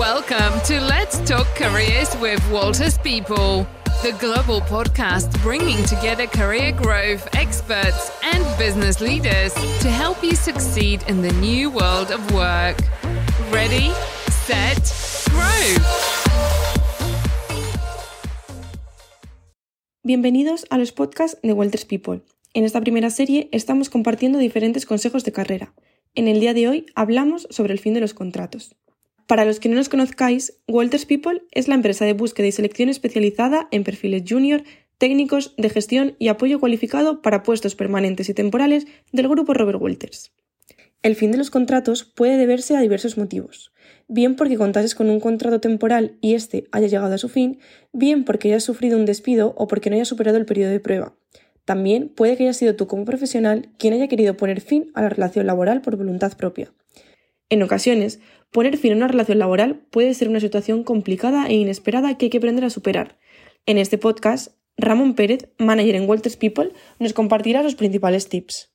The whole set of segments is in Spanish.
Welcome to Let's Talk Careers with Walters People, the global podcast bringing together career growth experts and business leaders to help you succeed in the new world of work. Ready, set, grow. Bienvenidos a los podcasts de Walters People. En esta primera serie estamos compartiendo diferentes consejos de carrera. En el día de hoy hablamos sobre el fin de los contratos. Para los que no nos conozcáis, Walters People es la empresa de búsqueda y selección especializada en perfiles junior, técnicos, de gestión y apoyo cualificado para puestos permanentes y temporales del grupo Robert Walters. El fin de los contratos puede deberse a diversos motivos, bien porque contases con un contrato temporal y éste haya llegado a su fin, bien porque hayas sufrido un despido o porque no hayas superado el periodo de prueba. También puede que haya sido tú como profesional quien haya querido poner fin a la relación laboral por voluntad propia. En ocasiones, poner fin a una relación laboral puede ser una situación complicada e inesperada que hay que aprender a superar. En este podcast, Ramón Pérez, manager en Walters People, nos compartirá los principales tips.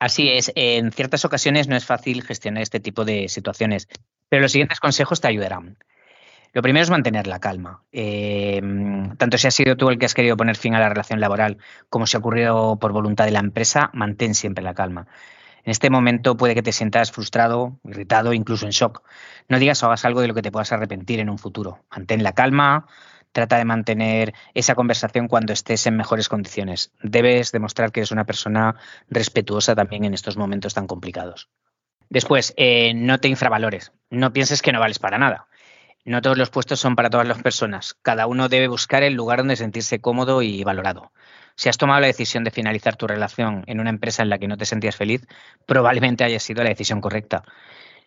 Así es, en ciertas ocasiones no es fácil gestionar este tipo de situaciones, pero los siguientes consejos te ayudarán. Lo primero es mantener la calma. Eh, tanto si has sido tú el que has querido poner fin a la relación laboral como si ha ocurrido por voluntad de la empresa, mantén siempre la calma. En este momento puede que te sientas frustrado, irritado, incluso en shock. No digas o hagas algo de lo que te puedas arrepentir en un futuro. Mantén la calma, trata de mantener esa conversación cuando estés en mejores condiciones. Debes demostrar que eres una persona respetuosa también en estos momentos tan complicados. Después, eh, no te infravalores. No pienses que no vales para nada. No todos los puestos son para todas las personas. Cada uno debe buscar el lugar donde sentirse cómodo y valorado. Si has tomado la decisión de finalizar tu relación en una empresa en la que no te sentías feliz, probablemente haya sido la decisión correcta.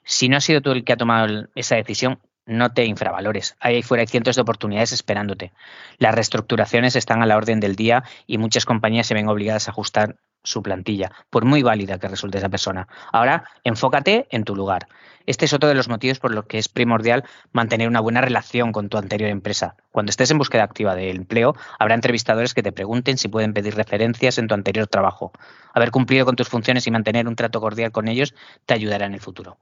Si no has sido tú el que ha tomado esa decisión, no te infravalores. Ahí fuera hay cientos de oportunidades esperándote. Las reestructuraciones están a la orden del día y muchas compañías se ven obligadas a ajustar su plantilla, por muy válida que resulte esa persona. Ahora, enfócate en tu lugar. Este es otro de los motivos por los que es primordial mantener una buena relación con tu anterior empresa. Cuando estés en búsqueda activa de empleo, habrá entrevistadores que te pregunten si pueden pedir referencias en tu anterior trabajo. Haber cumplido con tus funciones y mantener un trato cordial con ellos te ayudará en el futuro.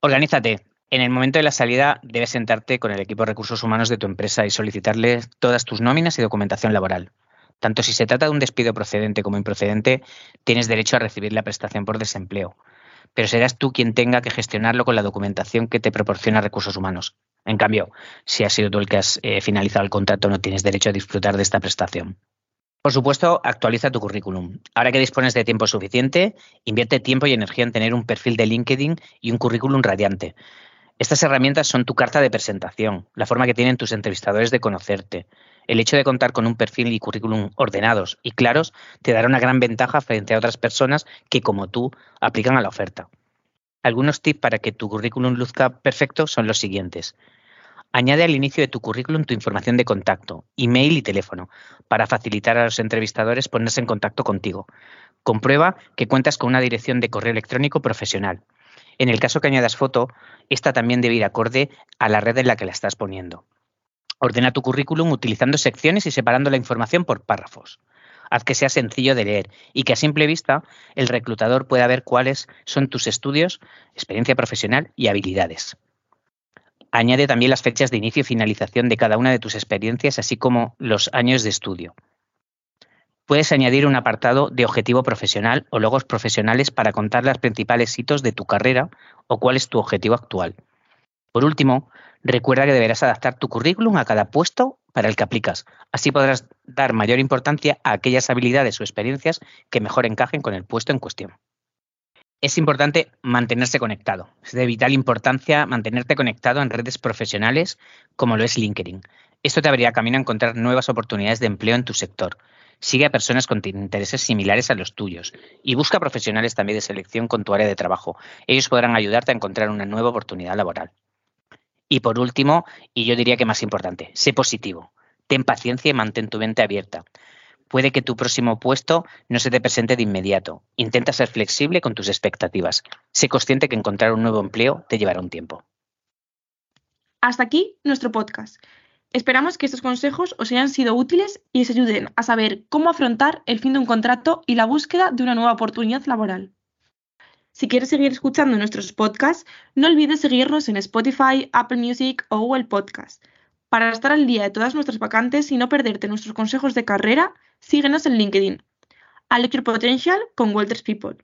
Organízate. En el momento de la salida debes sentarte con el equipo de recursos humanos de tu empresa y solicitarle todas tus nóminas y documentación laboral. Tanto si se trata de un despido procedente como improcedente, tienes derecho a recibir la prestación por desempleo, pero serás tú quien tenga que gestionarlo con la documentación que te proporciona recursos humanos. En cambio, si has sido tú el que has eh, finalizado el contrato, no tienes derecho a disfrutar de esta prestación. Por supuesto, actualiza tu currículum. Ahora que dispones de tiempo suficiente, invierte tiempo y energía en tener un perfil de LinkedIn y un currículum radiante. Estas herramientas son tu carta de presentación, la forma que tienen tus entrevistadores de conocerte. El hecho de contar con un perfil y currículum ordenados y claros te dará una gran ventaja frente a otras personas que, como tú, aplican a la oferta. Algunos tips para que tu currículum luzca perfecto son los siguientes. Añade al inicio de tu currículum tu información de contacto, email y teléfono, para facilitar a los entrevistadores ponerse en contacto contigo. Comprueba que cuentas con una dirección de correo electrónico profesional. En el caso que añadas foto, esta también debe ir acorde a la red en la que la estás poniendo. Ordena tu currículum utilizando secciones y separando la información por párrafos. Haz que sea sencillo de leer y que a simple vista el reclutador pueda ver cuáles son tus estudios, experiencia profesional y habilidades. Añade también las fechas de inicio y finalización de cada una de tus experiencias, así como los años de estudio. Puedes añadir un apartado de objetivo profesional o logos profesionales para contar los principales hitos de tu carrera o cuál es tu objetivo actual. Por último, recuerda que deberás adaptar tu currículum a cada puesto para el que aplicas. Así podrás dar mayor importancia a aquellas habilidades o experiencias que mejor encajen con el puesto en cuestión. Es importante mantenerse conectado. Es de vital importancia mantenerte conectado en redes profesionales como lo es LinkedIn. Esto te abrirá camino a encontrar nuevas oportunidades de empleo en tu sector Sigue a personas con intereses similares a los tuyos y busca profesionales también de selección con tu área de trabajo. Ellos podrán ayudarte a encontrar una nueva oportunidad laboral. Y por último, y yo diría que más importante, sé positivo. Ten paciencia y mantén tu mente abierta. Puede que tu próximo puesto no se te presente de inmediato. Intenta ser flexible con tus expectativas. Sé consciente que encontrar un nuevo empleo te llevará un tiempo. Hasta aquí nuestro podcast. Esperamos que estos consejos os hayan sido útiles y os ayuden a saber cómo afrontar el fin de un contrato y la búsqueda de una nueva oportunidad laboral. Si quieres seguir escuchando nuestros podcasts, no olvides seguirnos en Spotify, Apple Music o Google Podcast. Para estar al día de todas nuestras vacantes y no perderte nuestros consejos de carrera, síguenos en LinkedIn. Your Potential con Walters People.